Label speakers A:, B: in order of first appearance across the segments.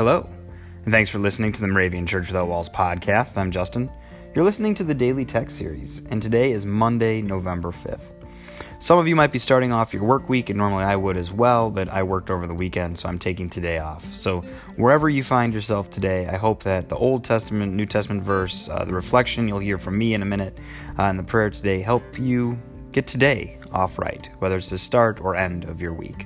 A: Hello, and thanks for listening to the Moravian Church Without Walls podcast. I'm Justin. You're listening to the Daily Text Series, and today is Monday, November 5th. Some of you might be starting off your work week, and normally I would as well, but I worked over the weekend, so I'm taking today off. So, wherever you find yourself today, I hope that the Old Testament, New Testament verse, uh, the reflection you'll hear from me in a minute, uh, and the prayer today help you get today off right, whether it's the start or end of your week.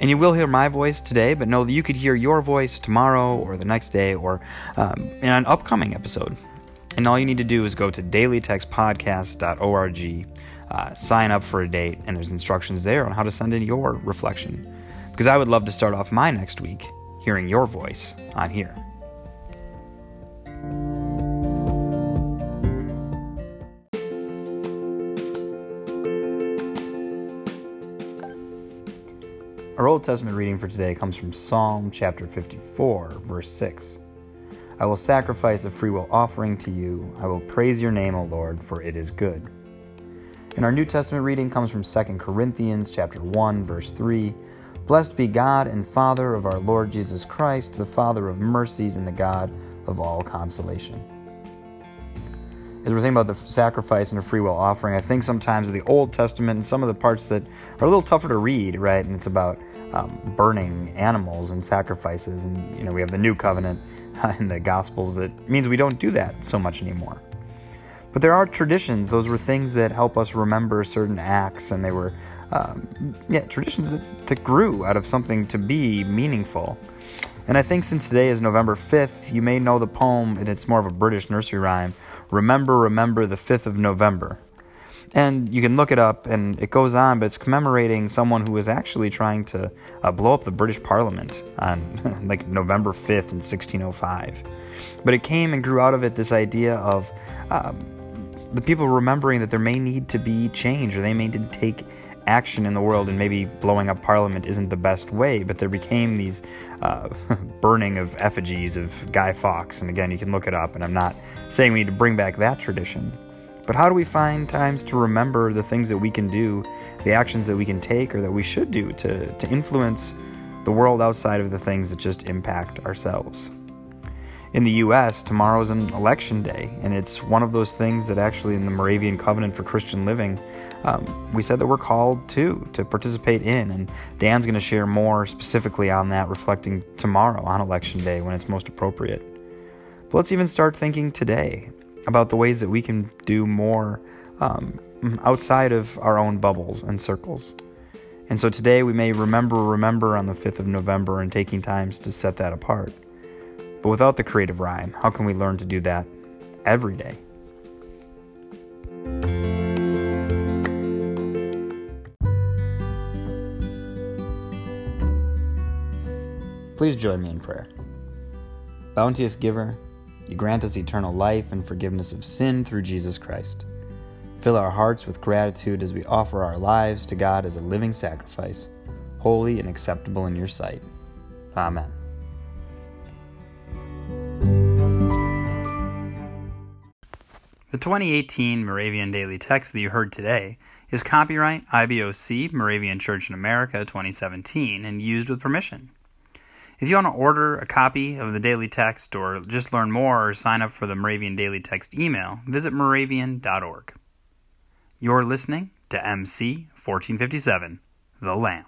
A: And you will hear my voice today, but know that you could hear your voice tomorrow or the next day or um, in an upcoming episode. And all you need to do is go to dailytextpodcast.org, uh, sign up for a date, and there's instructions there on how to send in your reflection. Because I would love to start off my next week hearing your voice on here. Our Old Testament reading for today comes from Psalm chapter 54, verse 6. I will sacrifice a freewill offering to you. I will praise your name, O Lord, for it is good. And our New Testament reading comes from 2 Corinthians chapter 1, verse 3. Blessed be God and Father of our Lord Jesus Christ, the Father of mercies and the God of all consolation as we're thinking about the sacrifice and the free will offering, I think sometimes of the Old Testament and some of the parts that are a little tougher to read, right? And it's about um, burning animals and sacrifices. And, you know, we have the New Covenant in the Gospels that means we don't do that so much anymore. But there are traditions. Those were things that help us remember certain acts, and they were, um, yeah, traditions that, that grew out of something to be meaningful. And I think since today is November 5th, you may know the poem, and it's more of a British nursery rhyme Remember, Remember the 5th of November. And you can look it up, and it goes on, but it's commemorating someone who was actually trying to uh, blow up the British Parliament on like November 5th in 1605. But it came and grew out of it this idea of um, the people remembering that there may need to be change, or they may need to take action in the world, and maybe blowing up Parliament isn't the best way, but there became these uh, burning of effigies of Guy Fawkes. And again, you can look it up, and I'm not saying we need to bring back that tradition. But how do we find times to remember the things that we can do, the actions that we can take, or that we should do to, to influence the world outside of the things that just impact ourselves? In the US, tomorrow's an election day, and it's one of those things that actually in the Moravian Covenant for Christian Living, um, we said that we're called to to participate in, and Dan's going to share more specifically on that, reflecting tomorrow on election day when it's most appropriate. But let's even start thinking today about the ways that we can do more um, outside of our own bubbles and circles. And so today we may remember, remember on the 5th of November and taking times to set that apart. But without the creative rhyme, how can we learn to do that every day? Please join me in prayer. Bounteous giver, you grant us eternal life and forgiveness of sin through Jesus Christ. Fill our hearts with gratitude as we offer our lives to God as a living sacrifice, holy and acceptable in your sight. Amen. The 2018 Moravian Daily Text that you heard today is copyright IBOC Moravian Church in America 2017 and used with permission. If you want to order a copy of the daily text or just learn more or sign up for the Moravian Daily Text email, visit moravian.org. You're listening to MC 1457, The Lamb.